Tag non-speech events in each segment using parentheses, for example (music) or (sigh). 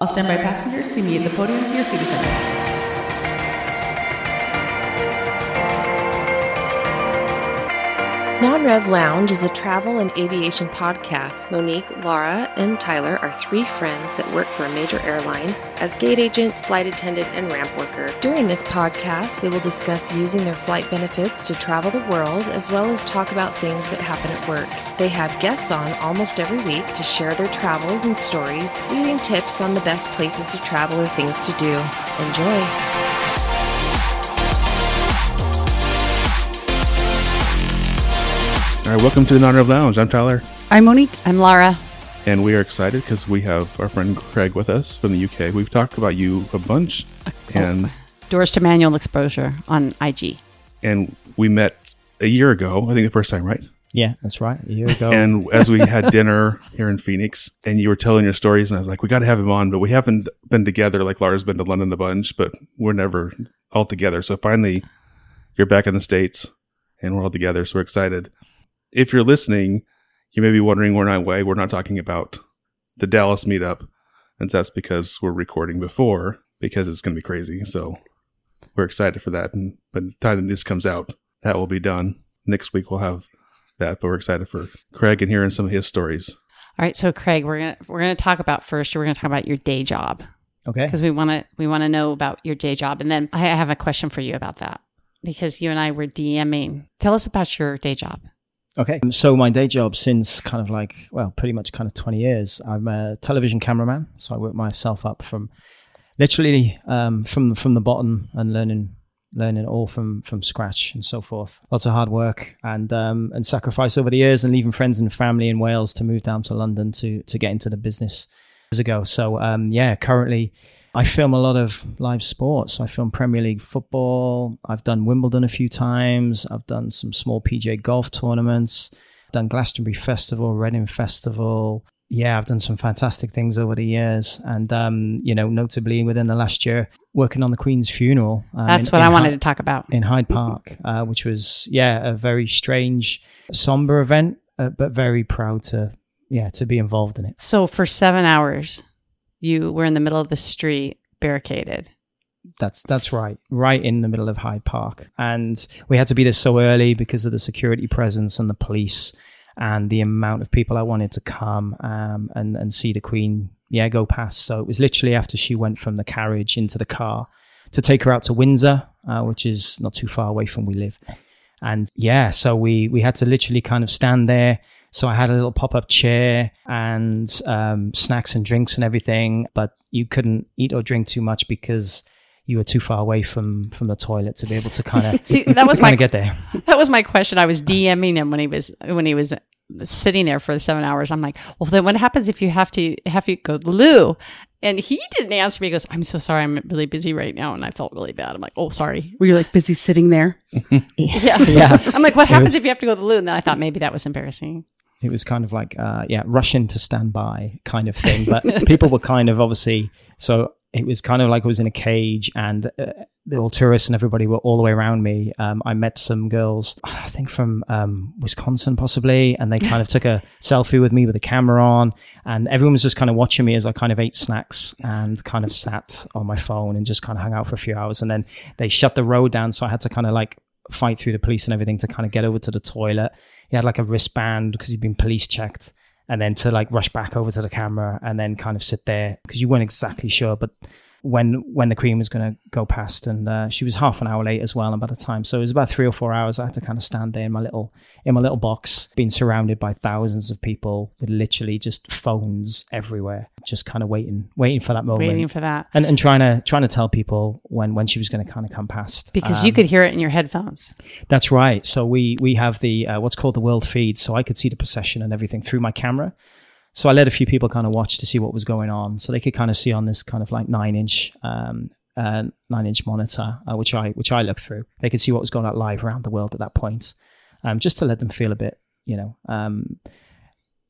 All standby passengers, see me at the podium your seat. Non Rev Lounge is a travel and aviation podcast. Monique, Laura, and Tyler are three friends that work for a major airline as gate agent, flight attendant, and ramp worker. During this podcast, they will discuss using their flight benefits to travel the world as well as talk about things that happen at work. They have guests on almost every week to share their travels and stories, leaving tips on the best places to travel or things to do. Enjoy. All right, welcome to the Non-Rev Lounge. I'm Tyler, I'm Monique. I'm Lara. and we are excited because we have our friend Craig with us from the UK. We've talked about you a bunch, and Doors to manual exposure on IG. and we met a year ago. I think the first time, right? Yeah, that's right. A year ago. And as we had (laughs) dinner here in Phoenix, and you were telling your stories, and I was like, we got to have him on, but we haven't been together. Like Lara's been to London a bunch, but we're never all together. So finally, you're back in the states, and we're all together. So we're excited. If you're listening, you may be wondering we're not why we're not talking about the Dallas meetup, and that's because we're recording before because it's going to be crazy. So we're excited for that. And by the time this comes out, that will be done. Next week we'll have that, but we're excited for Craig and hearing some of his stories. All right, so Craig, we're gonna we're gonna talk about first. We're gonna talk about your day job okay. because we want to we want to know about your day job, and then I have a question for you about that because you and I were DMing. Tell us about your day job. Okay. So my day job since kind of like, well, pretty much kind of 20 years, I'm a television cameraman. So I work myself up from literally um, from from the bottom and learning learning all from from scratch and so forth. Lots of hard work and um, and sacrifice over the years and leaving friends and family in Wales to move down to London to to get into the business years ago. So um, yeah, currently I film a lot of live sports. I film Premier League football. I've done Wimbledon a few times. I've done some small PGA golf tournaments. Done Glastonbury Festival, Reading Festival. Yeah, I've done some fantastic things over the years, and um, you know, notably within the last year, working on the Queen's funeral. um, That's in- what in I wanted Hy- to talk about. in Hyde Park, uh, which was yeah a very strange, somber event, uh, but very proud to yeah to be involved in it. So for seven hours, you were in the middle of the street, barricaded. That's that's right, right in the middle of Hyde Park, and we had to be there so early because of the security presence and the police and the amount of people I wanted to come um, and and see the Queen. Yeah, go past. So it was literally after she went from the carriage into the car to take her out to Windsor, uh, which is not too far away from we live. And yeah, so we we had to literally kind of stand there. So I had a little pop up chair and um, snacks and drinks and everything, but you couldn't eat or drink too much because you were too far away from from the toilet to be able to kind of (laughs) See, that was my get there. That was my question. I was DMing him when he was when he was sitting there for seven hours. I'm like, well, then what happens if you have to have to go to the loo? And he didn't answer me. He goes, I'm so sorry. I'm really busy right now. And I felt really bad. I'm like, oh, sorry. Were you like busy sitting there? (laughs) Yeah. Yeah. (laughs) I'm like, what It happens was- if you have to go to the loo? And then I thought maybe that was embarrassing. It was kind of like, uh, yeah, Russian to stand by kind of thing. But people were kind of obviously, so it was kind of like I was in a cage and uh, the all tourists and everybody were all the way around me. Um, I met some girls, I think from um, Wisconsin possibly, and they kind of took a (laughs) selfie with me with a camera on. And everyone was just kind of watching me as I kind of ate snacks and kind of sat on my phone and just kind of hung out for a few hours. And then they shut the road down. So I had to kind of like fight through the police and everything to kind of get over to the toilet. He had like a wristband because he'd been police checked, and then to like rush back over to the camera and then kind of sit there because you weren't exactly sure. But when when the Queen was going to go past, and uh, she was half an hour late as well. And by the time, so it was about three or four hours. I had to kind of stand there in my little in my little box, being surrounded by thousands of people with literally just phones everywhere, just kind of waiting, waiting for that moment. Waiting for that. and, and trying to trying to tell people when when she was going to kind of come past Because Um, you could hear it in your headphones. that's right. So we we have the uh, what's called the world feed, so I could see the procession and everything through my camera. So I let a few people kind of watch to see what was going on, so they could kind of see on this kind of like nine inch um, uh, nine inch monitor, uh, which I which I looked through. They could see what was going on live around the world at that point, um, just to let them feel a bit, you know, um,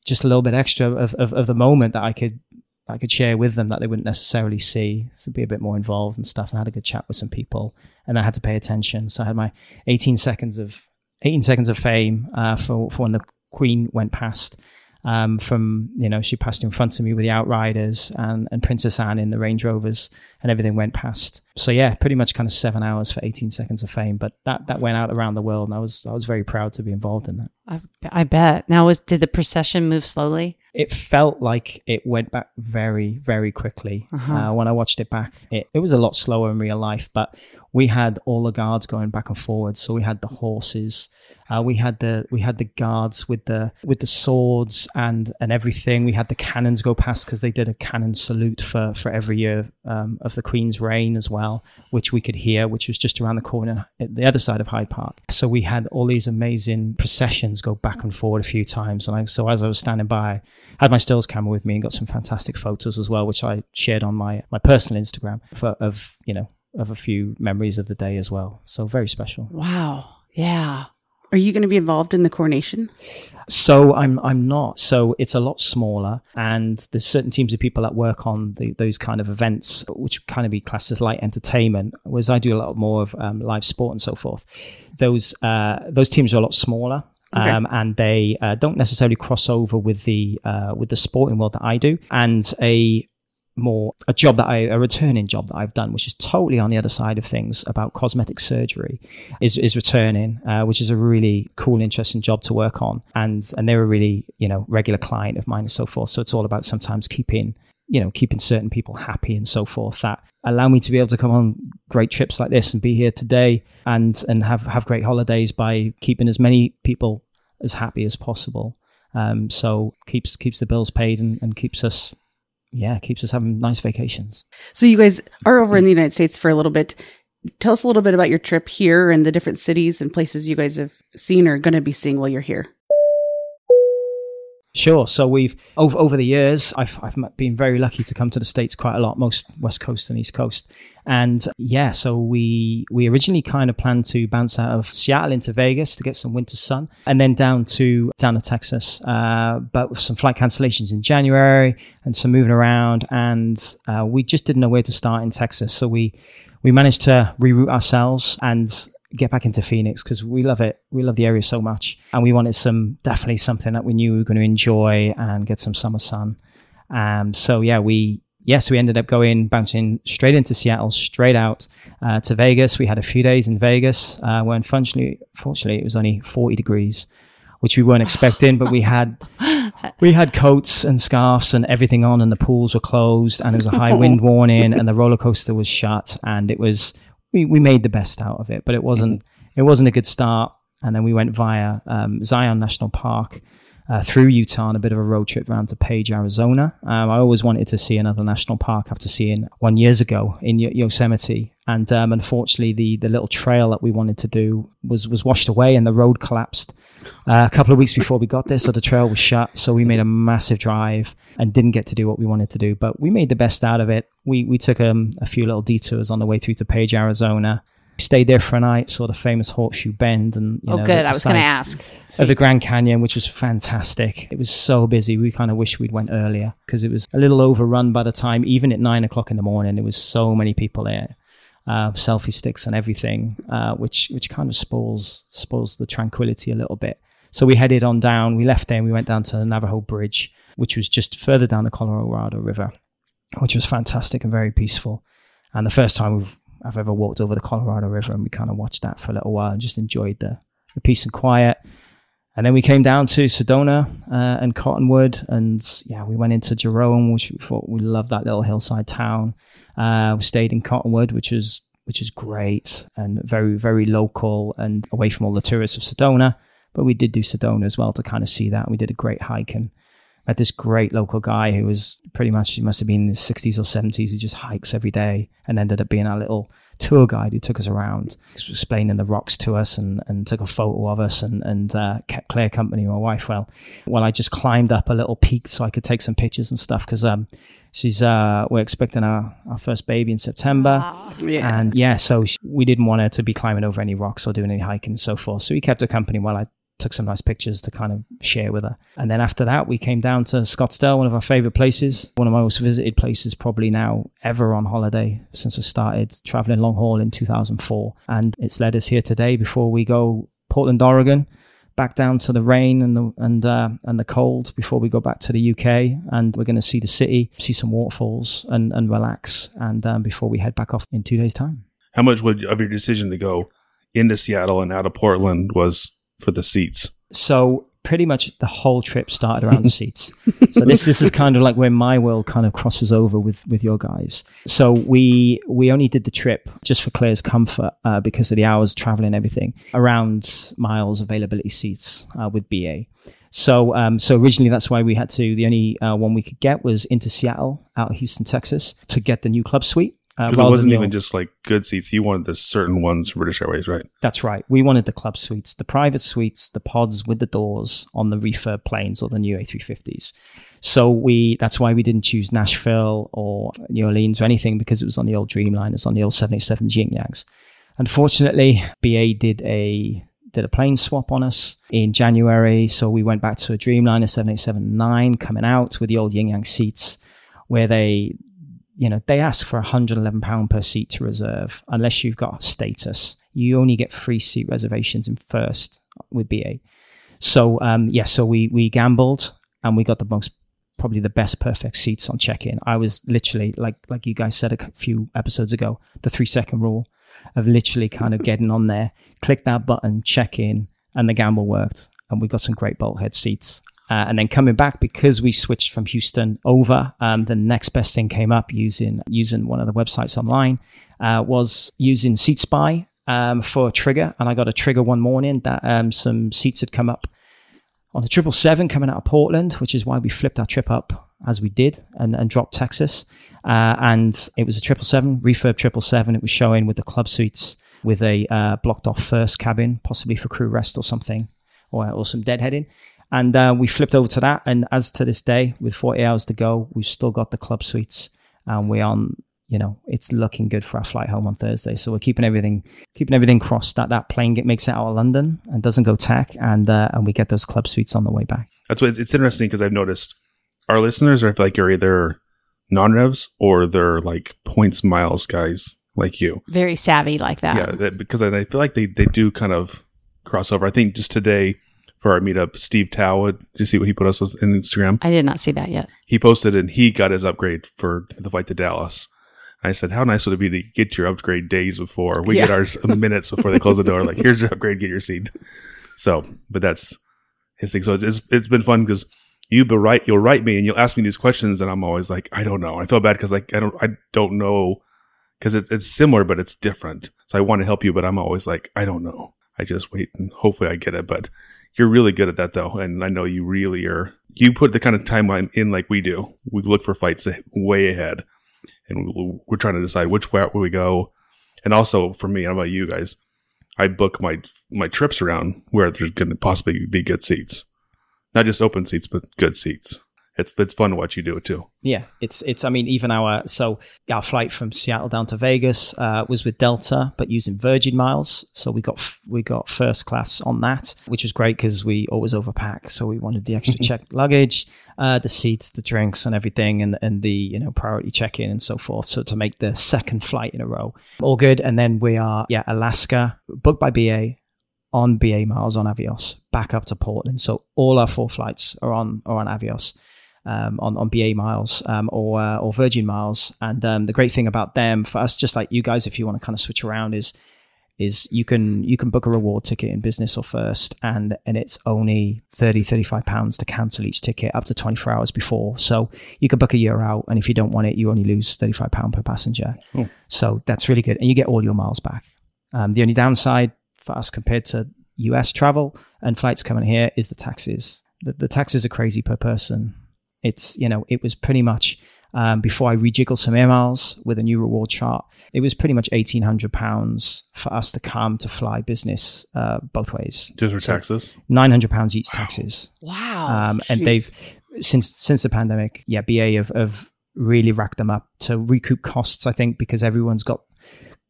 just a little bit extra of, of, of the moment that I could I could share with them that they wouldn't necessarily see. So be a bit more involved and stuff. And I had a good chat with some people, and I had to pay attention. So I had my 18 seconds of 18 seconds of fame uh, for for when the Queen went past. Um, from you know, she passed in front of me with the Outriders and and Princess Anne in the Range Rovers, and everything went past. So yeah, pretty much kind of seven hours for 18 seconds of fame. But that that went out around the world, and I was I was very proud to be involved in that. I, I bet. Now, was did the procession move slowly? it felt like it went back very, very quickly. Uh-huh. Uh, when I watched it back, it, it was a lot slower in real life, but we had all the guards going back and forwards. So we had the horses, uh, we had the we had the guards with the with the swords and and everything. We had the cannons go past because they did a cannon salute for for every year um, of the Queen's reign as well, which we could hear, which was just around the corner at the other side of Hyde Park. So we had all these amazing processions go back and forward a few times, and I, so as I was standing by, I had my stills camera with me and got some fantastic photos as well, which I shared on my my personal Instagram for, of you know of a few memories of the day as well. So very special. Wow. Yeah. Are you going to be involved in the coronation? So I'm I'm not. So it's a lot smaller, and there's certain teams of people that work on the, those kind of events, which kind of be classed as light entertainment. Whereas I do a lot more of um, live sport and so forth. Those uh, those teams are a lot smaller. Okay. Um, and they uh, don't necessarily cross over with the uh, with the sporting world that I do, and a more a job that I a returning job that I've done, which is totally on the other side of things about cosmetic surgery, is is returning, uh, which is a really cool, interesting job to work on, and and they're a really you know regular client of mine and so forth. So it's all about sometimes keeping you know keeping certain people happy and so forth that allow me to be able to come on great trips like this and be here today and and have have great holidays by keeping as many people as happy as possible. Um, so keeps keeps the bills paid and, and keeps us yeah, keeps us having nice vacations. So you guys are over in the United States for a little bit. Tell us a little bit about your trip here and the different cities and places you guys have seen or going to be seeing while you're here. Sure. So we've over over the years, I've I've been very lucky to come to the states quite a lot, most West Coast and East Coast, and yeah. So we we originally kind of planned to bounce out of Seattle into Vegas to get some winter sun, and then down to down to Texas. Uh, but with some flight cancellations in January and some moving around, and uh, we just didn't know where to start in Texas. So we we managed to reroute ourselves and get back into Phoenix because we love it. We love the area so much, and we wanted some definitely something that we knew we were going to enjoy and get some summer sun. Um, so yeah, we yes, we ended up going bouncing straight into Seattle, straight out uh, to Vegas. We had a few days in Vegas uh, where unfortunately, fortunately, it was only forty degrees, which we weren't expecting, but we had. (laughs) We had coats and scarves and everything on, and the pools were closed, and there was a high wind (laughs) warning, and the roller coaster was shut, and it was we, we made the best out of it, but it wasn't it wasn't a good start. And then we went via um, Zion National Park uh, through Utah on a bit of a road trip around to Page, Arizona. Um, I always wanted to see another national park after seeing one years ago in Yo- Yosemite, and um, unfortunately, the the little trail that we wanted to do was was washed away, and the road collapsed. Uh, a couple of weeks before we got there, so the trail was shut. So we made a massive drive and didn't get to do what we wanted to do, but we made the best out of it. We we took um, a few little detours on the way through to Page, Arizona. Stayed there for a night, saw the famous Horseshoe Bend, and you Oh, know, good. the I was going to ask. of the Grand Canyon, which was fantastic. It was so busy. We kind of wish we'd went earlier because it was a little overrun by the time, even at nine o'clock in the morning, there was so many people there, uh, selfie sticks and everything, uh, which which kind of spoils spoils the tranquility a little bit. So we headed on down. We left there. and We went down to the Navajo Bridge, which was just further down the Colorado River, which was fantastic and very peaceful. And the first time we've I've ever walked over the Colorado River, and we kind of watched that for a little while and just enjoyed the the peace and quiet. And then we came down to Sedona uh, and Cottonwood, and yeah, we went into Jerome, which we thought we loved that little hillside town. Uh, we stayed in Cottonwood, which is which is great and very very local and away from all the tourists of Sedona. But we did do Sedona as well to kind of see that. We did a great hike and met this great local guy who was pretty much he must have been in his 60s or 70s who just hikes every day and ended up being our little tour guide who took us around explaining the rocks to us and, and took a photo of us and, and uh, kept Claire company my wife well well I just climbed up a little peak so I could take some pictures and stuff because um she's uh we're expecting our, our first baby in September Yeah. and yeah, so sh- we didn't want her to be climbing over any rocks or doing any hiking and so forth. So we kept her company while I took some nice pictures to kind of share with her. And then after that, we came down to Scottsdale, one of our favorite places, one of my most visited places probably now ever on holiday since I started traveling long haul in 2004. And it's led us here today before we go Portland, Oregon. back down to the rain and the and uh, and the cold before we go back to the UK, and we're going to see the city, see some waterfalls, and and relax, and um, before we head back off in two days' time. How much would, of your decision to go into Seattle and out of Portland was for the seats? So pretty much the whole trip started around the seats. (laughs) So this this is kind of like where my world kind of crosses over with with your guys. So we we only did the trip just for Claire's comfort uh, because of the hours traveling and everything around miles availability seats uh, with BA. So um, so originally that's why we had to the only uh, one we could get was into Seattle out of Houston, Texas to get the new club suite. Uh, Because it wasn't even just like good seats. You wanted the certain ones from British Airways, right? That's right. We wanted the club suites, the private suites, the pods with the doors on the refurb planes or the new A350s. So we that's why we didn't choose Nashville or New Orleans or anything because it was on the old Dreamliners, on the old 787 Yin Yangs. Unfortunately, BA did a did a plane swap on us in January, so we went back to a Dreamliner 787-9 coming out with the old Yin Yang seats where they you know, they ask for £111 per seat to reserve unless you've got status. You only get free seat reservations in first with BA. So, um, yeah, so we, we gambled and we got the most, probably the best perfect seats on check in. I was literally, like, like you guys said a few episodes ago, the three second rule of literally kind of getting on there, click that button, check in, and the gamble worked. And we got some great bulkhead seats. Uh, and then coming back because we switched from Houston over, um, the next best thing came up using using one of the websites online uh, was using SeatSpy um, for a trigger, and I got a trigger one morning that um, some seats had come up on a triple seven coming out of Portland, which is why we flipped our trip up as we did and, and dropped Texas. Uh, and it was a triple seven refurb triple seven. It was showing with the club suites with a uh, blocked off first cabin, possibly for crew rest or something, or, or some deadheading. And uh, we flipped over to that. And as to this day, with 40 hours to go, we've still got the club suites. And we're on, you know, it's looking good for our flight home on Thursday. So we're keeping everything, keeping everything crossed that that plane get, makes it out of London and doesn't go tack. And, uh, and we get those club suites on the way back. That's what it's, it's interesting because I've noticed our listeners are like you're either non-revs or they're like points miles guys like you. Very savvy like that. Yeah, that, because I I feel like they, they do kind of cross over. I think just today for our meetup, Steve Tow, did you see what he put us on Instagram? I did not see that yet. He posted and he got his upgrade for the flight to Dallas. I said, how nice would it be to get your upgrade days before we get Yeah. ours minutes before they close the door? Like, here's your upgrade, get your seat. So, but that's his thing. So it's, it's, it's been fun because you be write, you'll write me and you'll ask me these questions and I'm always like, I don't know. I feel bad because like, I don't, I don't know because it's, it's similar, but it's different. So I want to help you, but I'm always like, I don't know. I just wait and hopefully I get it. But you're really good at that though. And I know you really are. You put the kind of timeline in like we do. We look for flights way ahead and we- we're trying to decide which way we go. And also for me, how about you guys? I book my my trips around where there's going to possibly be good seats, not just open seats, but good seats. It's it's fun to watch you do it too. Yeah, it's it's. I mean, even our so our flight from Seattle down to Vegas uh, was with Delta, but using Virgin miles. So we got we got first class on that, which was great because we always overpack. So we wanted the extra (laughs) checked luggage, uh, the seats, the drinks, and everything, and and the you know priority check in and so forth. So to make the second flight in a row, all good. And then we are yeah Alaska booked by BA on BA miles on Avios back up to Portland. So all our four flights are on are on Avios um, on on BA miles um, or uh, or Virgin miles. And um, the great thing about them for us, just like you guys, if you want to kind of switch around, is is you can you can book a reward ticket in business or first and and it's only 30 35 pounds to cancel each ticket up to 24 hours before. So you can book a year out and if you don't want it you only lose 35 pound per passenger. Oh. so that's really good and you get all your miles back. Um, the only downside for us compared to us travel and flights coming here is the taxes. The, the taxes are crazy per person it's you know it was pretty much um, before I rejiggled some air miles with a new reward chart, it was pretty much eighteen hundred pounds for us to come to fly business uh, both ways. Just for So- taxes. Nine hundred pounds each taxes, Wow. um, and they've since since the pandemic, yeah, BA have, have really racked them up to recoup costs. I think because everyone's got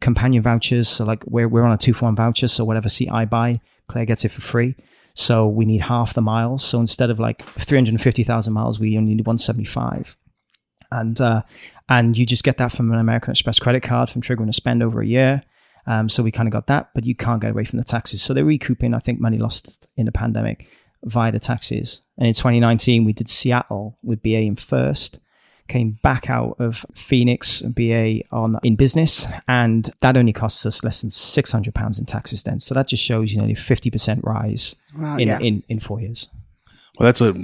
companion vouchers, so like we're we're on a two for one voucher, so whatever seat I buy, Claire gets it for free. So we need half the miles. So instead of like three hundred fifty thousand miles, we only need one seventy five and uh, and you just get that from an American Express credit card from triggering a spend over a year. Um, so we kind of got that, but you can't get away from the taxes. So they're recouping, I think, money lost in the pandemic via the taxes. And in 2019, we did Seattle with BA in first, came back out of Phoenix BA on in business, and that only costs us less than 600 pounds in taxes then. So that just shows you know, 50% rise Wow, in, yeah. in, in four years. Well, that's what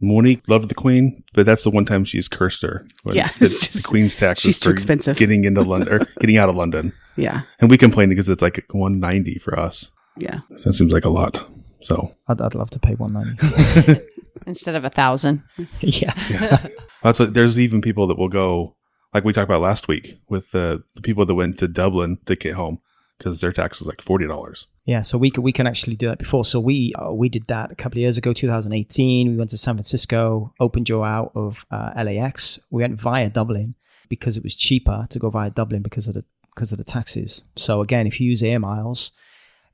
Monique loved the Queen, but that's the one time she's cursed her. Yeah, the, (laughs) it's the just- Queen's taxes she's too expensive. getting into London or (laughs) getting out of London, yeah. and we complain because it's like one ninety for us. Yeah. So that seems like a lot. So I'd, I'd love to pay 190 (laughs) Instead of a thousand. (laughs) yeah. (laughs) that's what, there's even people that will go like we talked about last week with the, the people that went to Dublin to get home because their tax is like forty dollars. Yeah, so we can, we can actually do that before. So we uh, we did that a couple of years ago, 2018. We went to San Francisco, open jaw out of uh, LAX. We went via Dublin because it was cheaper to go via Dublin because of the because of the taxes. So again, if you use air miles,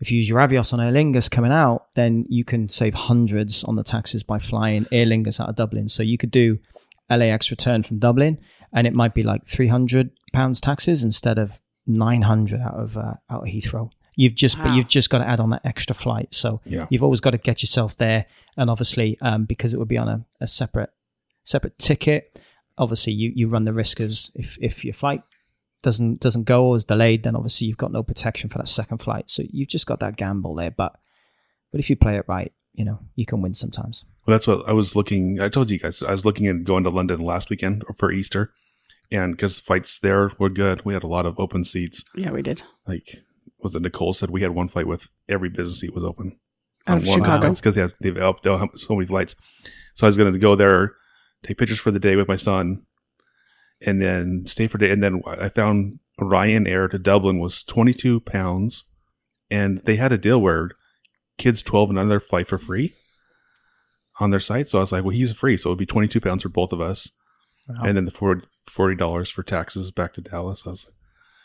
if you use your Avios on Aer Lingus coming out, then you can save hundreds on the taxes by flying Aer Lingus out of Dublin. So you could do LAX return from Dublin, and it might be like 300 pounds taxes instead of 900 out of uh, out of Heathrow. You've just but you've just got to add on that extra flight. So Yeah. you've always got to get yourself there, and obviously um, because it would be on a, a separate separate ticket. Obviously, you, you run the risk as if if your flight doesn't doesn't go or is delayed, then obviously you've got no protection for that second flight. So you've just got that gamble there. But but if you play it right, you know you can win sometimes. Well, that's what I was looking. I told you guys I was looking at going to London last weekend for Easter, and because flights there were good, we had a lot of open seats. Yeah, we did. Like was it Nicole said, we had one flight with every business seat was open. Out of Chicago. because they have they've up they'll have so many flights. So I was going to go there, take pictures for the day with my son, and then stay for a day. And then I found Ryanair to Dublin was twenty two pounds, and they had a deal where kids twelve and under flight for free on their site. So I was like, well, he's free, so it'd be twenty two pounds for both of us, Wow. and then the forty dollars for taxes back to Dallas. I was,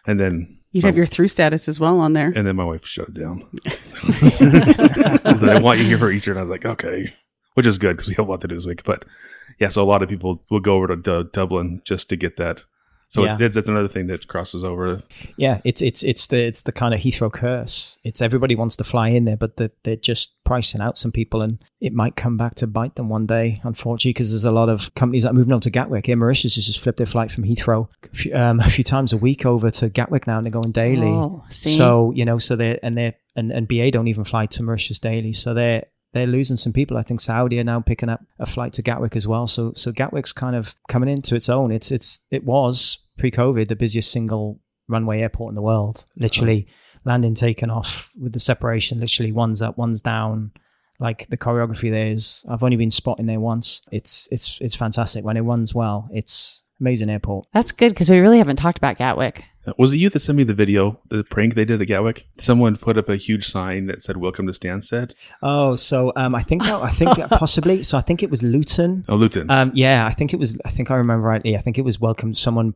and then You'd my- have your through status as well on there. and then my wife shut it down. (laughs) (laughs) I said, I want you here for Easter. And I was like, okay, which is good because we have a lot to do this week. But yeah, so a lot of people will go over to Du- Dublin just to get that. So it's, Yeah. it's, that's another thing that crosses over. Yeah, it's it's it's the it's the kind of Heathrow curse. It's everybody wants to fly in there, but they're, they're just pricing out some people, and it might come back to bite them one day, unfortunately, because there's a lot of companies that are moving on to Gatwick. Air Mauritius has just flipped their flight from Heathrow a few, um, a few times a week over to Gatwick now, and they're going daily. Oh, see? So you know, so they're and they're and, and BA don't even fly to Mauritius daily, so they're they're losing some people. I think Saudi are now picking up a flight to Gatwick as well. So so Gatwick's kind of coming into its own. It's it's it was pre-COVID the busiest single runway airport in the world. Literally landing, taken off with the separation. Literally one's up, one's down. Like the choreography there is. I've only been spotting there once. It's it's it's fantastic when it runs well. It's amazing airport. That's good because we really haven't talked about Gatwick. Was it you that sent me the video, the prank they did at Gatwick? Someone put up a huge sign that said "Welcome to Stansted." Oh, so um, I think that, I think (laughs) possibly. So I think it was Luton. Oh, Luton. Um, yeah, I think it was. I think I remember rightly. I think it was welcome. Someone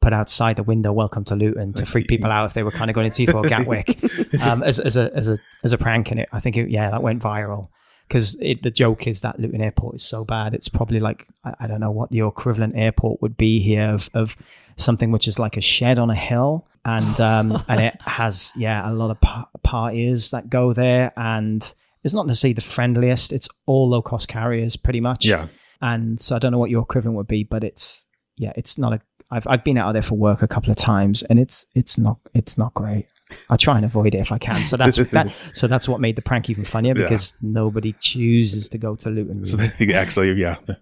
put outside the window "Welcome to Luton" to freak people out if they were kind of going into Heathrow (laughs) Gatwick um, as, as a as a as a prank. And it, I think it, yeah, that went viral because the joke is that Luton Airport is so bad. It's probably like I, I don't know what the equivalent airport would be here of, of something which is like a shed on a hill. And um, (laughs) and it has yeah a lot of pa- parties that go there, and it's not to say the friendliest. It's all low cost carriers pretty much yeah, and so I don't know what your equivalent would be, but it's yeah, it's not a. I've I've been out there for work a couple of times, and it's it's not it's not great. I try and avoid it if I can. So that's that. (laughs) So that's what made the prank even funnier Yeah. because nobody chooses to go to Luton. so really. they, actually, yeah, But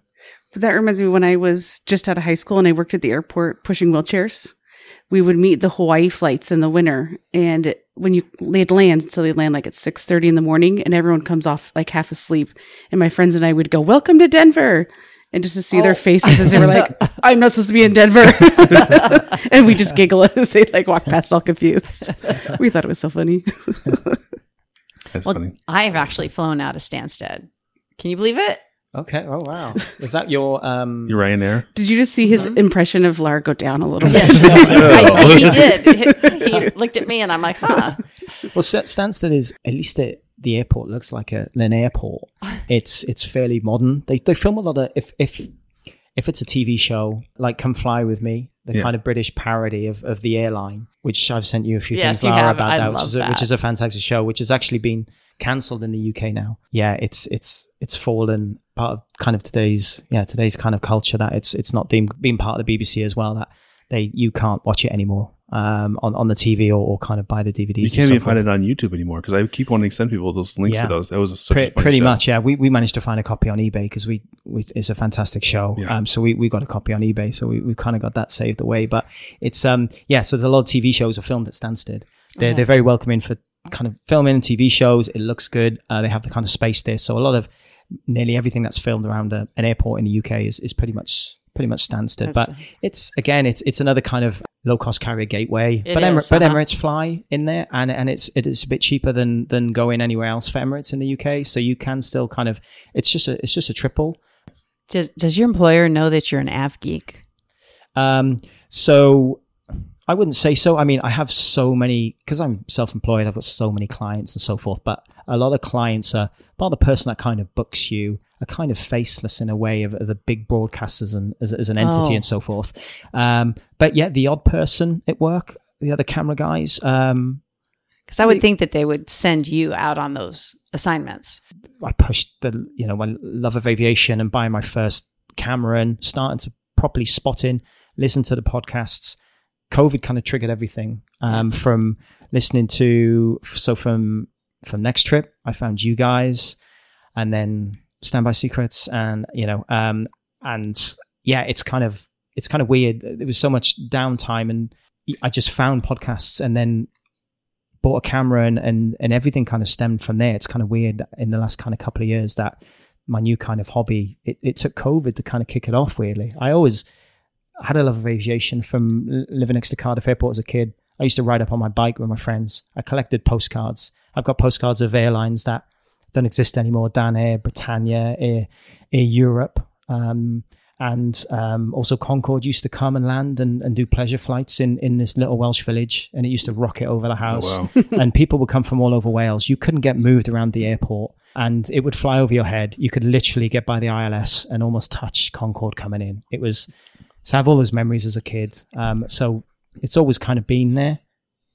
that reminds me when I was just out of high school and I worked at the airport pushing wheelchairs. We would meet the Hawaii flights in the winter, and when you they'd land, so they land like at six thirty in the morning, and everyone comes off like half asleep. And my friends and I would go, "Welcome to Denver," and just to see their faces as they were like, (laughs) "I'm not supposed to be in Denver," (laughs) and we just giggle as they like walk past all confused. We thought it was so funny. that's Well, funny. I've actually flown out of Stansted. Can you believe it? okay. Oh wow. Is that your um? You Ryanair? Did you just see his impression of Lara go down a little bit? I, (laughs) he did. He, he looked at me and I'm like, huh. Well, Stansted is at least it, the airport looks like a, an airport. (laughs) It's it's fairly modern. They they film a lot of if if if it's a TV show like Come Fly with Me, the Yeah. kind of British parody of, of the airline, which I've sent you a few Yes, things you Lara, have. about I that, which is, a, which that. is a fantastic show, which has actually been cancelled in the UK now. Yeah, it's it's it's fallen part of kind of today's yeah today's kind of culture that it's it's not deemed being part of the BBC as well that they you can't watch it anymore um, on on the TV or, or kind of buy the DVDs. You can't even find it on YouTube anymore because I keep wanting to send people those links Yeah. to those. That was such Pre- a pretty show. much, yeah. We, we managed to find a copy on eBay because we, we it's a fantastic show. Yeah. Um, so we, we got a copy on eBay, so we, we kind of got that saved away. But it's um yeah, so there's a lot of TV shows are filmed at Stansted. They're they're very welcoming for kind of filming and TV shows. It looks good. Uh, they have the kind of space there, so a lot of nearly everything that's filmed around a, an airport in the UK is, is pretty much pretty much Stansted. That's- but it's again, it's it's another kind of low cost carrier gateway. But Emir- is, but uh-huh. Emirates fly in there, and and it's it is a bit cheaper than than going anywhere else for Emirates in the UK. So you can still kind of it's just a it's just a triple. Does Does your employer know that you're an av geek? Um, so I wouldn't say so. I mean, I have so many because I'm self-employed. I've got so many clients and so forth. But a lot of clients are, well, the person that kind of books you are kind of faceless in a way of, of the big broadcasters and as, as an entity Oh. and so forth. Um, but yeah, the odd person at work, the other camera guys. Um, Because I would think that they would send you out on those assignments. I pushed the you know my love of aviation and buying my first camera and starting to properly spot in, listen to the podcasts. COVID kind of triggered everything um, from listening to so from from next trip I found you guys, and then Standby Secrets, and you know um, and yeah, it's kind of it's kind of weird. There was so much downtime, and I just found podcasts, and then bought a camera and, and, and everything kind of stemmed from there. It's kind of weird in the last kind of couple of years that my new kind of hobby, it, it took COVID to kind of kick it off weirdly. I always had a love of aviation from living next to Cardiff Airport as a kid. I used to ride up on my bike with my friends. I collected postcards. I've got postcards of airlines that don't exist anymore. Dan Air, Britannia, Air, Air Europe. Um, and um, also Concorde used to come and land and, and do pleasure flights in, in this little Welsh village, and it used to rocket over the house. wow. (laughs) and people would come from all over Wales. You couldn't get moved around the airport, and it would fly over your head. You could literally get by the ILS and almost touch Concorde coming in. It was so I have all those memories as a kid. Um, so it's always kind of been there,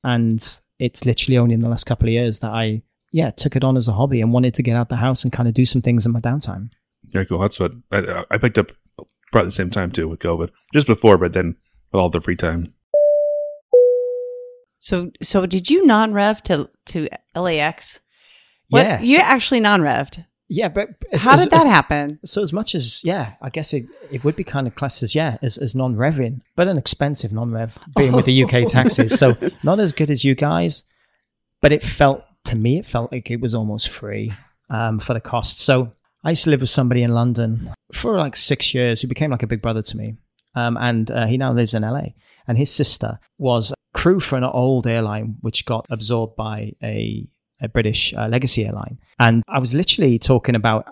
and it's literally only in the last couple of years that I yeah took it on as a hobby and wanted to get out the house and kind of do some things in my downtime. Yeah, cool. That's what I, I picked up probably the same time too with COVID, just before, but then with all the free time. So so did you non rev to to LAX? What, Yes. you actually non revved. Yeah, but as- How as- did that as- happen? So as much as yeah, I guess it, it would be kind of classed as yeah as, as non-revving, but an expensive non-rev being with the UK (laughs) taxes. So not as good as you guys, but it felt to me it felt like it was almost free um, for the cost. So I used to live with somebody in London for like six years who became like a big brother to me, um, and uh, he now lives in LA. And his sister was crew for an old airline which got absorbed by a a British uh, legacy airline. And I was literally talking about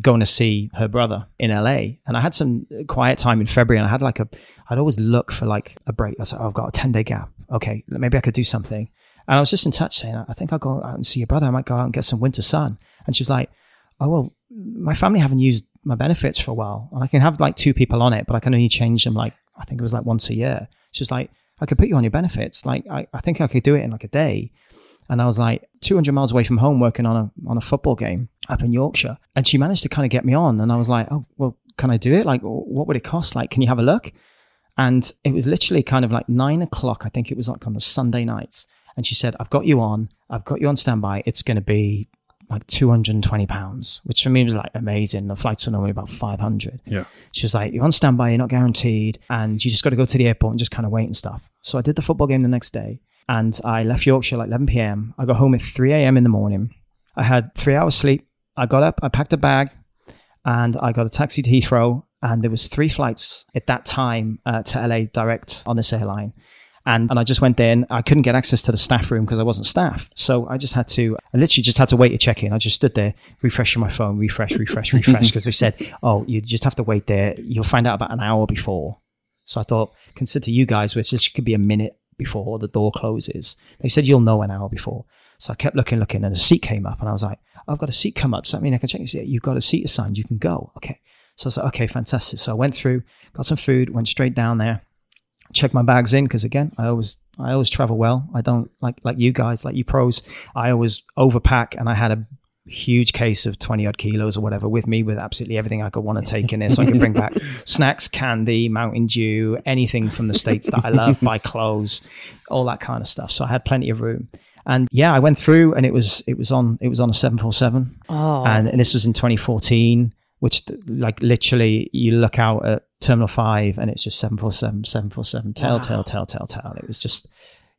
going to see her brother in LA. And I had some quiet time in February and I had like a, I'd always look for like a break. I was like, oh, I've got a 10 day gap. Okay, maybe I could do something. And I was just in touch saying, I think I'll go out and see your brother. I might go out and get some winter sun. And she was like, oh, well, my family haven't used my benefits for a while. And I can have like two people on it, but I can only change them like, I think it was like once a year. She was like, I could put you on your benefits. Like, I, I think I could do it in like a day. And I was like 200 miles away from home working on a, on a football game up in Yorkshire. And she managed to kind of get me on. And I was like, oh, well, can I do it? Like, what would it cost? Like, can you have a look? And it was literally kind of like nine o'clock. I think it was like on the Sunday nights. And she said, I've got you on. I've got you on standby. It's going to be like 220 pounds, which for me was like amazing. The flights are normally about 500. Yeah. She was like, You're on standby, you're not guaranteed, and you just got to go to the airport and just kind of wait and stuff. So I did the football game the next day, and I left Yorkshire like 11 p.m. I got home at 3 a.m. in the morning. I had three hours sleep. I got up, I packed a bag, and I got a taxi to Heathrow. And there was three flights at that time uh, to LA direct on this airline. And, and I just went there and I couldn't get access to the staff room because I wasn't staff. So I just had to, I literally just had to wait to check in. I just stood there refreshing my phone, refresh, refresh, (laughs) refresh, because they said, oh, you just have to wait there. You'll find out about an hour before. So I thought, consider you guys, which could be a minute before the door closes. They said, you'll know an hour before. So I kept looking, looking, and a seat came up, and I was like, I've got a seat come up. Does that mean I can check? He said, You've got a seat assigned. You can go. Okay. So I was like, okay, fantastic. So I went through, got some food, went straight down there, checked my bags in because again, I always I always travel well. I don't like like you guys, like you pros. I always overpack, and I had a huge case of 20 odd kilos or whatever with me with absolutely everything I could want to take in it so I could bring back (laughs) snacks, candy, Mountain Dew, anything from the States that I love, buy clothes, all that kind of stuff. So I had plenty of room. And yeah, I went through and it was it was on it was on a 747. Oh, And, and this was in 2014, which like literally you look out at Terminal 5 and it's just 747, 747, tail, tail, tail, tail, tail. It was just,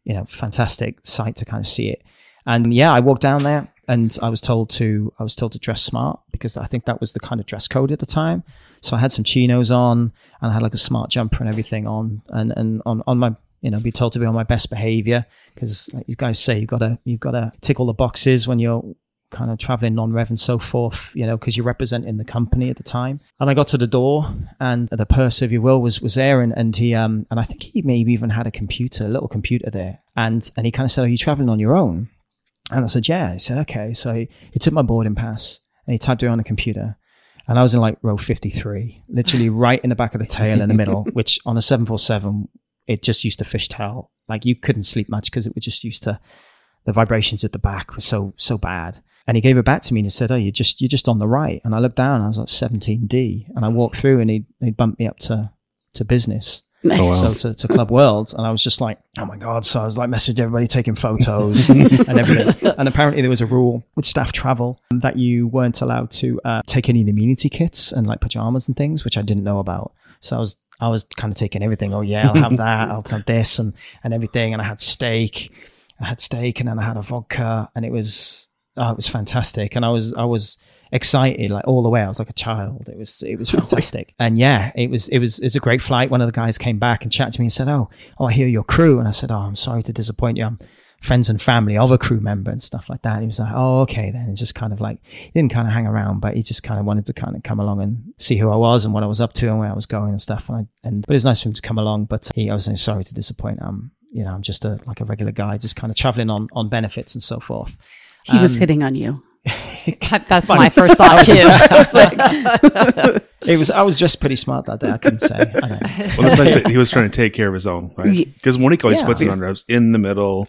you know, fantastic sight to kind of see it. And yeah, I walked down there and I was told to I was told to dress smart because I think that was the kind of dress code at the time. So I had some chinos on and I had like a smart jumper and everything on and and on on my you know be told to be on my best behavior because like you guys say you've got to you've got to tick all the boxes when you're kind of traveling non-rev and so forth you know because you're representing the company at the time and i got to the door and the purser if you will was was there and, and he um and i think he maybe even had a computer a little computer there and and he kind of said are you traveling on your own and I said, yeah. He said, okay. So he, he took my boarding pass and he typed it on a computer. And I was in like row 53, literally (laughs) right in the back of the tail in the middle, which on a 747, it just used to fishtail. Like you couldn't sleep much because it was just used to, the vibrations at the back were so, so bad. And he gave it back to me and he said, oh, you're just, you're just on the right. And I looked down, and I was like 17D and I walked through and he, he bumped me up to, to business. Nice. Oh, wow. So to, to Club World, and I was just like, oh my god! So I was like, messaged everybody taking photos (laughs) and everything. And apparently there was a rule with staff travel that you weren't allowed to uh, take any of the amenity kits and like pajamas and things, which I didn't know about. So I was I was kind of taking everything. Oh yeah, I'll have that. I'll have this and and everything. And I had steak. I had steak, and then I had a vodka, and it was oh, it was fantastic. And I was I was excited like all the way. I was like a child. It was it was fantastic. (laughs) and yeah, it was it was it's a great flight. One of the guys came back and chatted to me and said, "Oh, oh, I hear your crew." And I said, "Oh, I'm sorry to disappoint you. I'm friends and family of a crew member and stuff like that." And he was like, "Oh, okay then." And just kind of like he didn't kind of hang around, but he just kind of wanted to kind of come along and see who I was and what I was up to and where I was going and stuff. And, I, and but it was nice for him to come along. But he, I was saying, sorry to disappoint. Um, you know, I'm just a like a regular guy, just kind of traveling on on benefits and so forth. He was Um, hitting on you. (laughs) that's my first thought too. (laughs) I was like, (laughs) It was I was just pretty smart that day. I couldn't say. I don't. Well, it's nice that he was trying to take care of his own, right? Ye- Because Monique always Yeah. puts it on revs in the middle,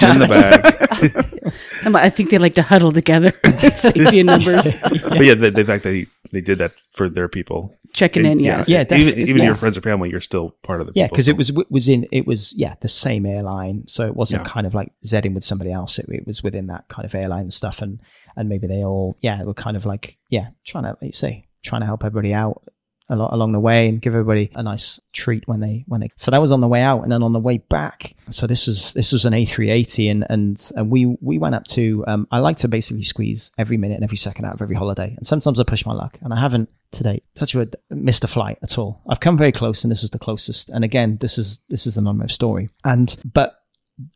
in the bag. I think they like to huddle together. (laughs) Safety in numbers. But yeah, the, the fact that he, they did that for their people. Checking in, And yes. Yeah, even, definitely. even your Yes. friends or family, you're still part of the Yeah, people. because it was was in it was yeah the same airline, so it wasn't Yeah. kind of like Zedding with somebody else. It, it was within that kind of airline stuff, and and maybe they all yeah were kind of like yeah trying to like you say trying to help everybody out a lot along the way and give everybody a nice treat when they when they so that was on the way out. And then on the way back so this was this was an A380 and and and we we went up to um I like to basically squeeze every minute and every second out of every holiday. And sometimes I push my luck and I haven't today. Touch wood missed a flight at all. I've come very close and this was the closest. And again this is this is the non-rev story. And but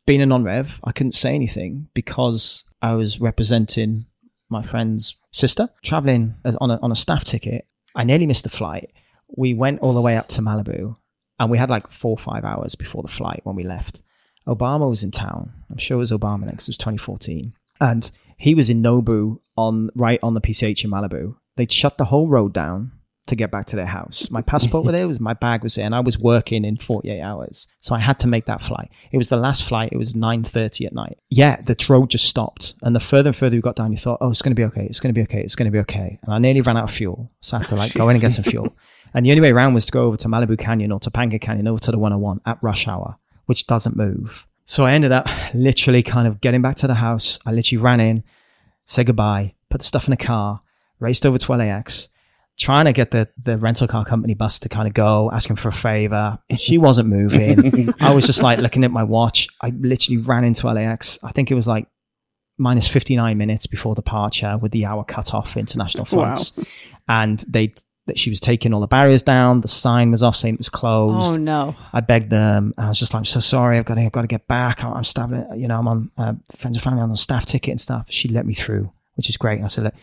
being a non-rev I couldn't say anything because I was representing my friend's sister traveling on a, on a staff ticket. I nearly missed the flight. We went all the way up to Malibu and we had like four or five hours before the flight when we left. Obama was in town. I'm sure it was Obama next. It was 2014. And he was in Nobu on right on the PCH in Malibu. They'd shut the whole road down to get back to their house. My passport was (laughs) there, was my bag was there, and I was working in 48 hours. So I had to make that flight. It was the last flight. It was 9.30 at night. Yeah, the road just stopped. And the further and further we got down, you thought, oh, it's going to be okay. It's going to be okay. It's going to be okay. And I nearly ran out of fuel. So I had to like go in and get some (laughs) fuel. And the only way around was to go over to Malibu Canyon or Topanga Canyon over to the 101 at rush hour, which doesn't move. So I ended up literally kind of getting back to the house. I literally ran in, said goodbye, put the stuff in the car, raced over to LAX, trying to get the, the rental car company bus to kind of go, asking for a favor. She wasn't moving. (laughs) I was just like looking at my watch. I literally ran into LAX. I think it was like minus 59 minutes before departure with the hour cut off for international Wow. flights. And they, that she was taking all the barriers down. The sign was off saying it was closed. oh no. I begged them. I was just like, I'm so sorry. I've got to, I've got to get back. I'm, I'm stabbing, you know, I'm on uh, friends and family on a staff ticket and stuff. She let me through, which is great. And I said, Look,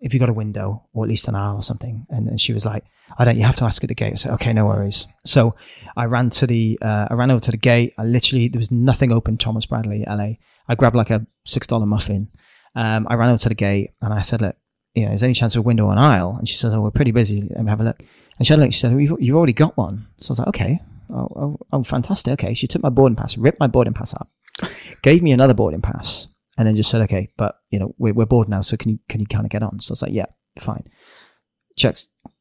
if you got a window or at least an aisle or something. And, and she was like, I don't, you have to ask at the gate. I said, okay, no worries. So I ran to the, uh, I ran over to the gate. I literally, there was nothing open, Thomas Bradley, LA. I grabbed like a $6 muffin. Um, I ran over to the gate and I said, look, you know, is there any chance of a window on aisle? And she says, oh, we're pretty busy. Let me have a look. And she had a look. She said, you've, you've already got one. So I was like, okay. Oh, oh, oh, fantastic. Okay. She took my boarding pass, ripped my boarding pass up, gave me another boarding pass, and then just said, okay, but you know, we're, we're bored now. So can you, can you kind of get on? So I was like, yeah, fine. Check,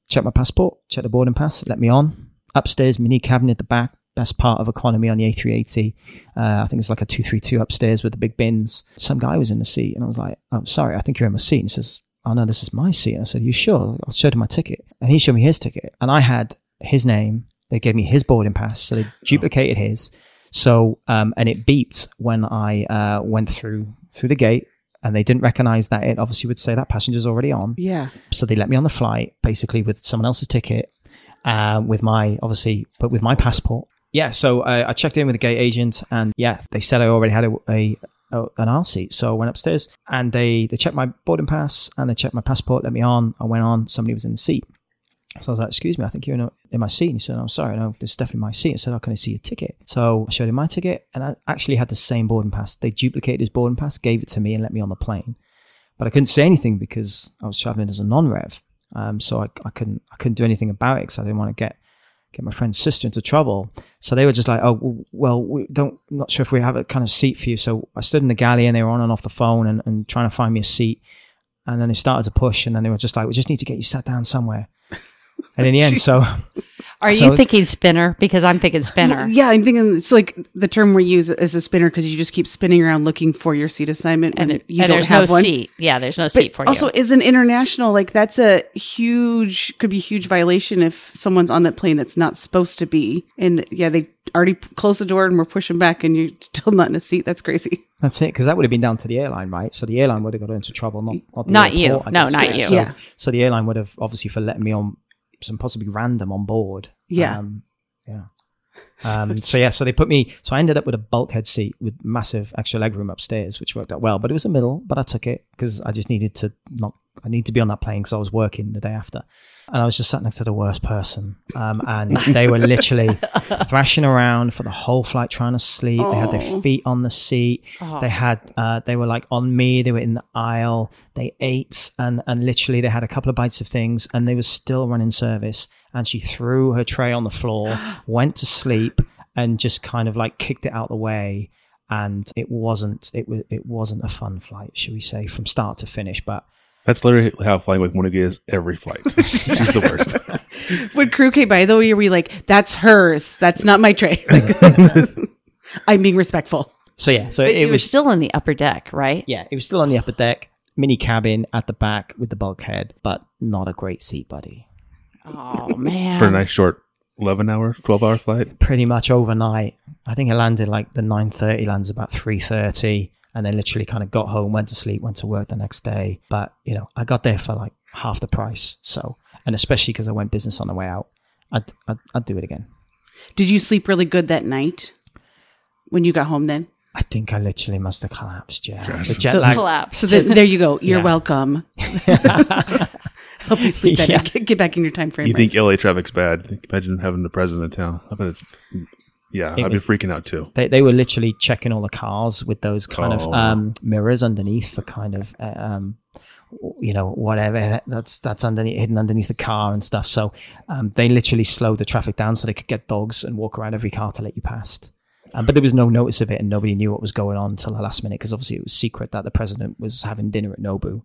check my passport, check the boarding pass, let me on. Upstairs, mini cabinet at the back, best part of economy on the A380. Uh, I think it's like a 232 upstairs with the big bins. Some guy was in the seat, and I was like, "Oh, sorry, I think you're in my seat." And he says, "Oh no, this is my seat." And I said, "You sure?" I showed him my ticket, and he showed me his ticket, and I had his name. They gave me his boarding pass, so they duplicated his. So, um, and it beeped when I uh, went through through the gate. And they didn't recognize that it obviously would say that passenger's already on. Yeah. So they let me on the flight, basically with someone else's ticket, uh, with my obviously, but with my passport. Yeah. So uh, I checked in with the gate agent, and yeah, they said I already had a, a, a an aisle seat. So I went upstairs, and they they checked my boarding pass and they checked my passport, let me on. I went on. Somebody was in the seat. So I was like, "Excuse me, I think you're in, a, in my seat." And he said, "I'm sorry, no, this is definitely my seat." I said, "Oh, can I see your ticket?" So I showed him my ticket, and I actually had the same boarding pass. They duplicated his boarding pass, gave it to me, and let me on the plane. But I couldn't say anything because I was traveling as a non-rev, um, so I, I couldn't I couldn't do anything about it because I didn't want to get get my friend's sister into trouble. So they were just like, "Oh, well, we don't not sure if we have a kind of seat for you." So I stood in the galley, and they were on and off the phone and, and trying to find me a seat. And then they started to push, and then they were just like, "We just need to get you sat down somewhere." And in the end, so Are So you thinking spinner? Because I'm thinking spinner. Yeah, I'm thinking it's like the term we use is a spinner because you just keep spinning around looking for your seat assignment And, it- you and don't there's have no one. seat. Yeah, there's no But seat for also, you. Also, is an international like that's a huge could be a huge violation if someone's on that plane that's not supposed to be. And yeah, they already p- closed the door and we're pushing back, and you're (laughs) still not in a seat. That's crazy. that's it. Because that would have been down to the airline, right? So the airline would have got into trouble, not not, the Not you. airport, I No, guess. not you. So, Yeah. so the airline would have obviously for letting me on some possibly random on board. Yeah. Um, yeah. (laughs) Um, so yeah, so they put me. So I ended up with a bulkhead seat with massive extra legroom upstairs, which worked out well. But it was a middle, but I took it because I just needed to not. I need to be on that plane because I was working the day after, and I was just sat next to the worst person. Um, and (laughs) they were literally thrashing around for the whole flight, trying to sleep. They had their Oh. feet on the seat. Oh. They had. Uh, they were like on me. They were in the aisle. They ate and and literally they had a couple of bites of things, and they were still running service. And she threw her tray on the floor, (gasps) went to sleep, and just kind of like kicked it out the way. And it wasn't. It was. It wasn't a fun flight, should we say, from start to finish. But That's literally how flying with Monica is every flight. (laughs) She's the worst. (laughs) When crew came by, though, were we like, "That's hers. That's not my tray." (laughs) I'm being respectful. so yeah. So But it was. still on the upper deck, right? yeah, it was still on the upper deck, mini cabin at the back with the bulkhead, but not a great seat, buddy. Oh man. For a nice short 11 hour, 12 hour flight. pretty much overnight. I think it landed like the nine thirty, lands about three thirty, and then literally kind of got home, went to sleep, went to work the next day. But you know, I got there for like half the price. So, and especially because I went business on the way out, I'd, I'd I'd do it again. Did you sleep really good that night when you got home? Then, I think I literally must have collapsed. Yeah, the So- jet lag. collapse. (laughs) so then, there you go. You're Yeah. welcome. (laughs) (laughs) Help you sleep better. Yeah. Get, get back in your time frame. You right? think LA traffic's bad? Imagine having the president in town. I bet it's, yeah, I'd was- be freaking out too. They, they were literally checking all the cars with those kind Oh. of um, mirrors underneath for kind of uh, um, you know whatever that's that's underneath hidden underneath the car and stuff. So um, they literally slowed the traffic down so they could get dogs and walk around every car to let you past. Um, but there was no notice of it, and nobody knew what was going on until the last minute because obviously it was secret that the president was having dinner at Nobu.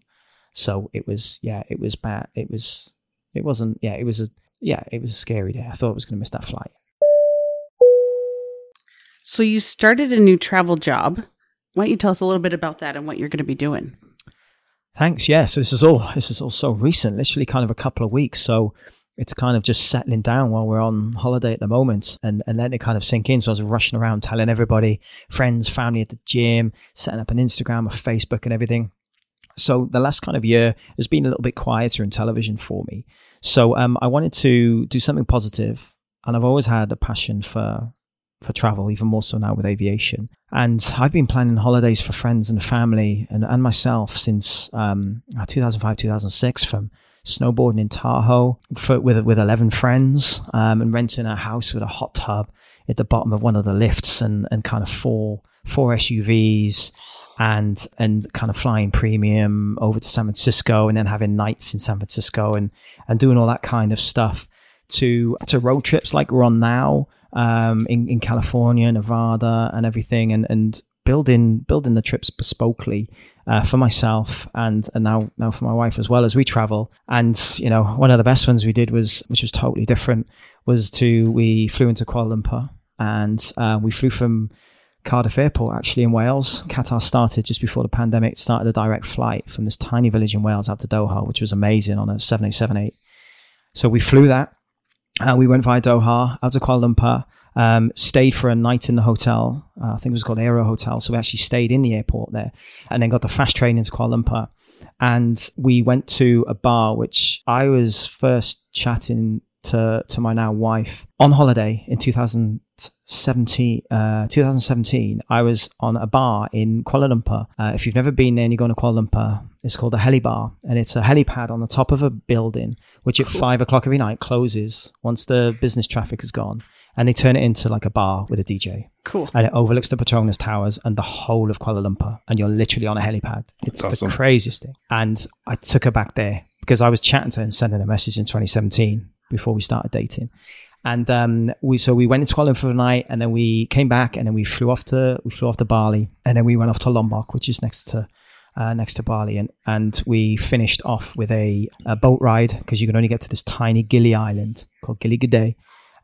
So it was yeah, it was bad. It was it wasn't yeah, it was a yeah, it was a scary day. I thought I was going to miss that flight. So you started a new travel job. Why don't you tell us a little bit about that and what you're going to be doing? Thanks. Yeah. So this is all this is all so recent, literally kind of a couple of weeks. So it's kind of just settling down while we're on holiday at the moment and, and letting it kind of sink in. So I was rushing around telling everybody, friends, family at the gym, setting up an Instagram, a Facebook and everything. So the last kind of year has been a little bit quieter in television for me. So um, I wanted to do something positive, and I've always had a passion for for travel, even more so now with aviation. And I've been planning holidays for friends and family and, and myself since um, 2005, 2006 from snowboarding in Tahoe for, with, with 11 friends um, and renting a house with a hot tub at the bottom of one of the lifts and, and kind of four four SUVs and and kind of flying premium over to San Francisco and then having nights in San Francisco and and doing all that kind of stuff to to road trips like we're on now um, in in California, Nevada, and everything, and and building building the trips bespokely uh, for myself and and now now for my wife as well as we travel. And you know, one of the best ones we did was which was totally different was to we flew into Kuala Lumpur and uh, we flew from Cardiff Airport, actually in Wales. Qatar started just before the pandemic, started a direct flight from this tiny village in Wales out to Doha, which was amazing on a 7878. So we flew that. Uh, we went via Doha out to Kuala Lumpur, um, stayed for a night in the hotel. Uh, I think it was called Aero Hotel. So we actually stayed in the airport there and then got the fast train into Kuala Lumpur. And we went to a bar, which I was first chatting to, to my now wife on holiday in 2017. Uh, 2017, I was on a bar in Kuala Lumpur. Uh, if you've never been there and you go to Kuala Lumpur, it's called a heli bar, and it's a helipad on the top of a building, which at five o'clock every night closes once the business traffic is gone, and they turn it into like a bar with a DJ. Cool. And it overlooks the Petronas Towers and the whole of Kuala Lumpur, and you're literally on a helipad. It's That's the awesome. craziest thing. And I took her back there because I was chatting to her and sending a message in 2017 before we started dating. And um, we so we went into Kuala for the night, and then we came back, and then we flew off to we flew off to Bali, and then we went off to Lombok, which is next to uh, next to Bali, and and we finished off with a, a boat ride because you can only get to this tiny Gili island called Gili Gede,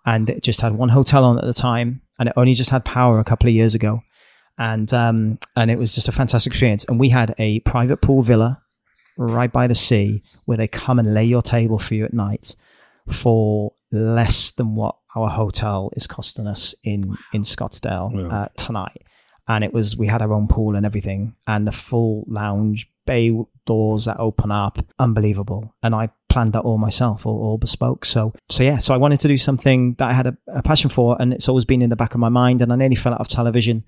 and it just had one hotel on at the time, and it only just had power a couple of years ago, and um and it was just a fantastic experience, and we had a private pool villa right by the sea where they come and lay your table for you at night for less than what our hotel is costing us in in Scottsdale Yeah. uh, tonight. And it was we had our own pool and everything, and the full lounge bay doors that open up, unbelievable. And I planned that all myself, all, all bespoke. So so yeah, so I wanted to do something that I had a, a passion for, and it's always been in the back of my mind. And I nearly fell out of television.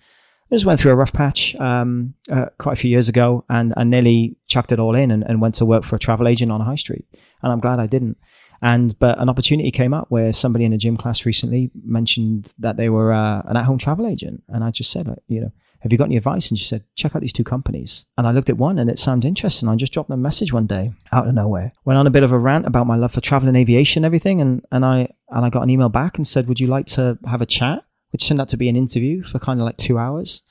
I just went through a rough patch um, uh, quite a few years ago, and I nearly chucked it all in and, and went to work for a travel agent on a high street. And I'm glad I didn't. And but an opportunity came up where somebody in a gym class recently mentioned that they were uh, an at-home travel agent, and I just said, you know, have you got any advice? And she said, check out these two companies. And I looked at one, and it sounded interesting. I just dropped them a message one day out of nowhere. Went on a bit of a rant about my love for travel and aviation, and everything, and and I and I got an email back and said, would you like to have a chat? Which turned out to be an interview for kind of like two hours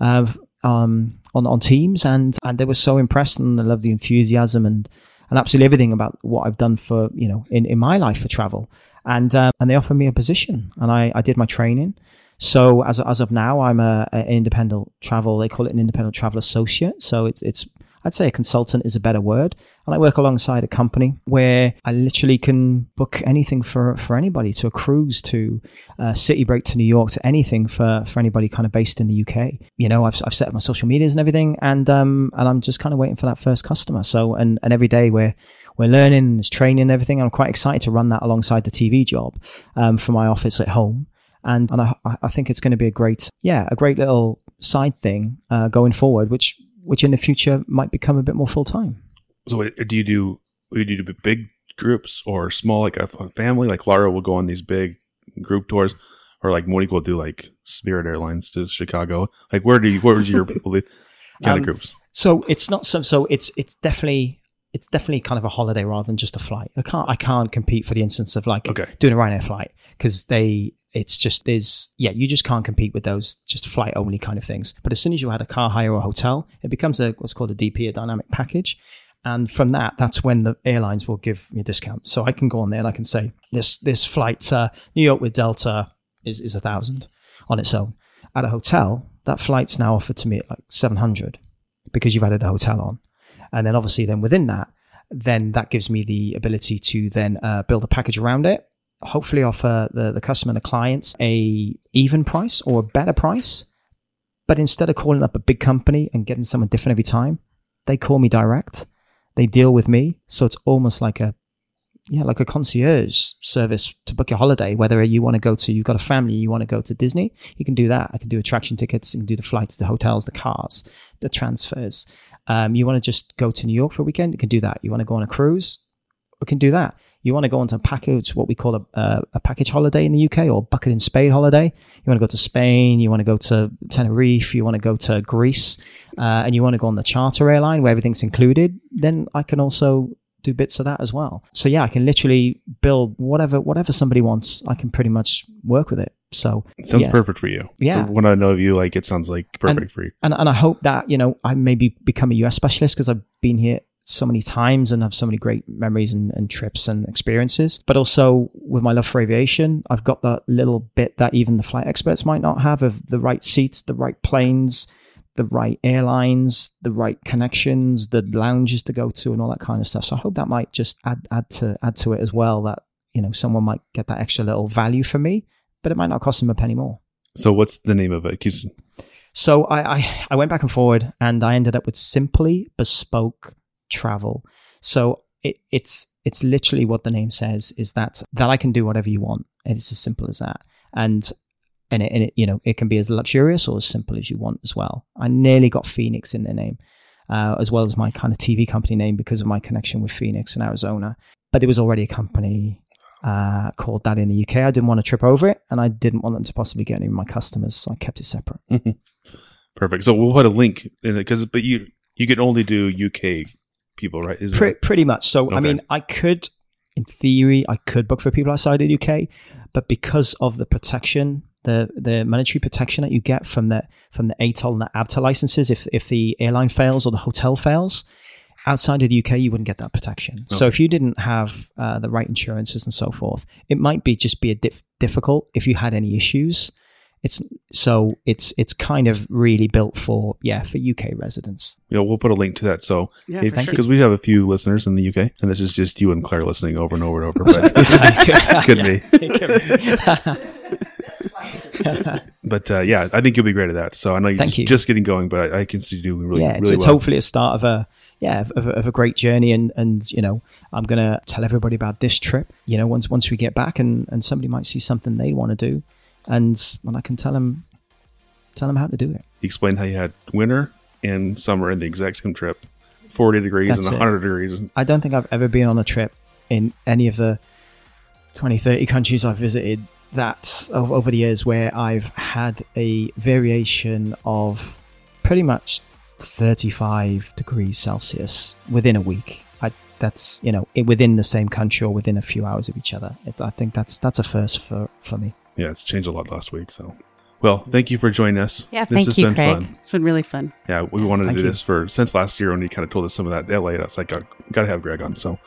uh, um, on on Teams, and and they were so impressed, and they loved the enthusiasm and and absolutely everything about what I've done for you know in, in my life for travel, and um, and they offered me a position, and I I did my training. So as as of now, I'm a, an independent travel. They call it an independent travel associate. So it's it's I'd say a consultant is a better word. And I work alongside a company where I literally can book anything for, for anybody to a cruise, to a city break to New York, to anything for, for anybody kind of based in the UK. You know, I've, I've set up my social medias and everything and, um, and I'm just kind of waiting for that first customer. So, and, and every day we're, we're learning and there's training and everything. I'm quite excited to run that alongside the TV job, um, for my office at home. And, and I, I think it's going to be a great, yeah, a great little side thing, uh, going forward, which, which in the future might become a bit more full time. So do you do do you do big groups or small like a, family? Like Lara will go on these big group tours, or like Monique will do like Spirit Airlines to Chicago. Like where do you where is your (laughs) people kind Um, of groups? So it's not so. So it's it's definitely it's definitely kind of a holiday rather than just a flight. I can't I can't compete for the instance of like Okay. doing a Ryanair flight because they it's just there's yeah you just can't compete with those just flight only kind of things. But as soon as you add a car hire or a hotel, it becomes a what's called a DP, a dynamic package. And from that, that's when the airlines will give me a discount. So I can go on there and I can say this this flight uh, New York with Delta is is a thousand on its own. At a hotel, that flight's now offered to me at like seven hundred because you've added a hotel on. And then obviously then within that, then that gives me the ability to then uh, build a package around it. Hopefully offer the, the customer and the clients a even price or a better price. But instead of calling up a big company and getting someone different every time, they call me direct. They deal with me. So it's almost like a yeah, like a concierge service to book your holiday. Whether you want to go to, you've got a family, you want to go to Disney, you can do that. I can do attraction tickets, you can do the flights, the hotels, the cars, the transfers. Um, you want to just go to New York for a weekend, you can do that. You want to go on a cruise, we can do that. You want to go on a package, what we call a, uh, a package holiday in the UK or bucket and spade holiday. You want to go to Spain, you want to go to Tenerife, you want to go to Greece, uh, and you want to go on the charter airline where everything's included, then I can also do bits of that as well. So yeah, I can literally build whatever whatever somebody wants. I can pretty much work with it. So It sounds yeah. perfect for you. Yeah. When I know of you, like it sounds like perfect for you. and and I hope that you know I maybe become a US specialist because I've been here so many times and have so many great memories and, and trips and experiences. But also with my love for aviation, I've got that little bit that even the flight experts might not have of the right seats, the right planes, the right airlines, the right connections, the lounges to go to, and all that kind of stuff. So I hope that might just add add to add to it as well. That you know someone might get that extra little value for me, but it might not cost them a penny more. So what's the name of it? So I, I, I went back and forward and I ended up with simply bespoke travel. So it, it's it's literally what the name says is that that I can do whatever you want. It's as simple as that. And and it, and it you know it can be as luxurious or as simple as you want as well. I nearly got Phoenix in the name, uh, as well as my kind of TV company name because of my connection with Phoenix in Arizona. But there was already a company uh, called that in the UK. I didn't want to trip over it, and I didn't want them to possibly get any of my customers, so I kept it separate. (laughs) Perfect. So we'll put a link in it because, but you you can only do UK people, right? Is Pre- pretty much. So, I mean, I could, in theory, I could book for people outside of the UK, but because of the protection, the the monetary protection that you get from the from the ATOL and the ABTA licenses, if if the airline fails or the hotel fails, outside of the UK, you wouldn't get that protection. So, if you didn't have uh, the right insurances and so forth, it might be just be a dif- difficult if you had any issues. It's so it's it's kind of really built for yeah for UK residents. Yeah, we'll put a link to that. So Yeah, for sure. because we have a few listeners in the UK, and this is just you and Claire listening over and over and over. But (laughs) (laughs) could be. (laughs) But uh, yeah, I think you'll be great at that. So I know you're Thank just, you. just getting going, but I, I can see you doing really, well. yeah, it's, really it's well. hopefully a start of a yeah of, of, a great journey, and and you know I'm gonna tell everybody about this trip. You know, once once we get back, and and somebody might see something they want to do, and and I can tell him tell him how to do it. You explained how you had winter and summer in the exact same trip, forty degrees That's and hundred degrees. I don't think I've ever been on a trip in any of the 20, 30 countries I've visited that over, over the years where I've had a variation of pretty much 35 degrees Celsius within a week. I, that's, you know, within the same country or within a few hours of each other. It, I think that's that's a first for, for me. Yeah, it's changed a lot last week. So, well, thank you for joining us. Yeah, this thank has you, been Craig. fun. It's been really fun. Yeah, we wanted to do you. this for since last year when you kind of told us some of that LA. That's like, uh, got to have Craig on. So,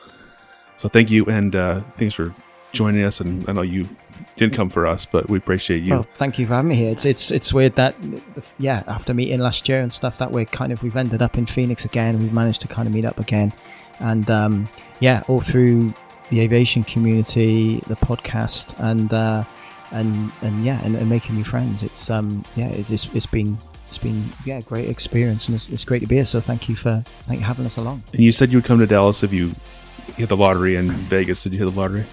so thank you and uh, thanks for joining us. And I know you didn't come for us, but we appreciate you. Well, thank you for having me here. It's it's it's weird that yeah, after meeting last year and stuff, that we're kind of we've ended up in Phoenix again. We've managed to kind of meet up again, and um, yeah, all through the aviation community, the podcast, and uh, and and yeah, and, and making new friends. It's um yeah, it's it's, it's been it's been yeah, great experience, and it's, it's great to be here. So thank you for thank you for having us along. and you said you would come to Dallas if you hit the lottery in Vegas. Did you hit the lottery?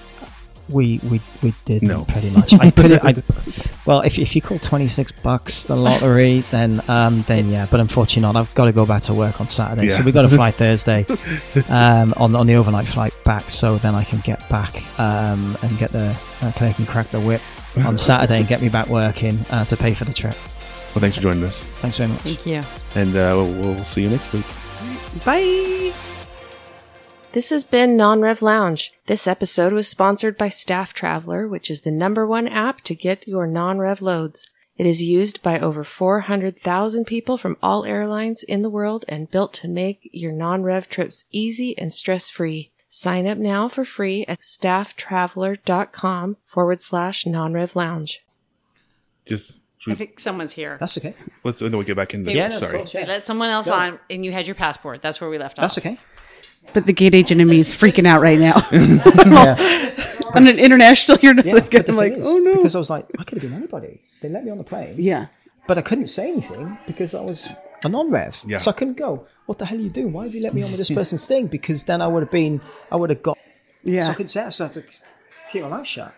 We we we did No. pretty much. I put it. I, well, if if you call twenty six bucks the lottery, then um then yeah. But unfortunately not. I've got to go back to work on Saturday, so Yeah. we got to (laughs) fly Thursday, um on on the overnight flight back, so then I can get back um and get the uh, can I can crack the whip on (laughs) Saturday and get me back working uh, to pay for the trip. Well, thanks for joining us, Thanks very much. Thank you. and uh, we'll, we'll see you next week. Bye. This has been Non-Rev Lounge. This episode was sponsored by StaffTraveler, which is the number one app to get your non-rev loads. It is used by over 400,000 people from all airlines in the world and built to make your non-rev trips easy and stress-free. Sign up now for free at stafftraveler.com forward slash non-rev lounge. Just I think someone's here. That's okay. let's no, we get back in. The, Yeah, sorry. cool. We let someone else Go. on, and you had your passport. That's where we left off. That's okay. But the gate agent in me is freaking out right now. (laughs) Yeah. (laughs) On an international, you're Yeah, like, I'm like, is, oh no. Because I was like, I could have been anybody. They let me on the plane. yeah. But I couldn't say anything because I was a non-rev. Yeah. So I couldn't go. What the hell are you doing? Why have you let me on with this person's thing? Because then I would have been, I would have got. Yeah. So I couldn't say it. So I had to keep my mouth shut.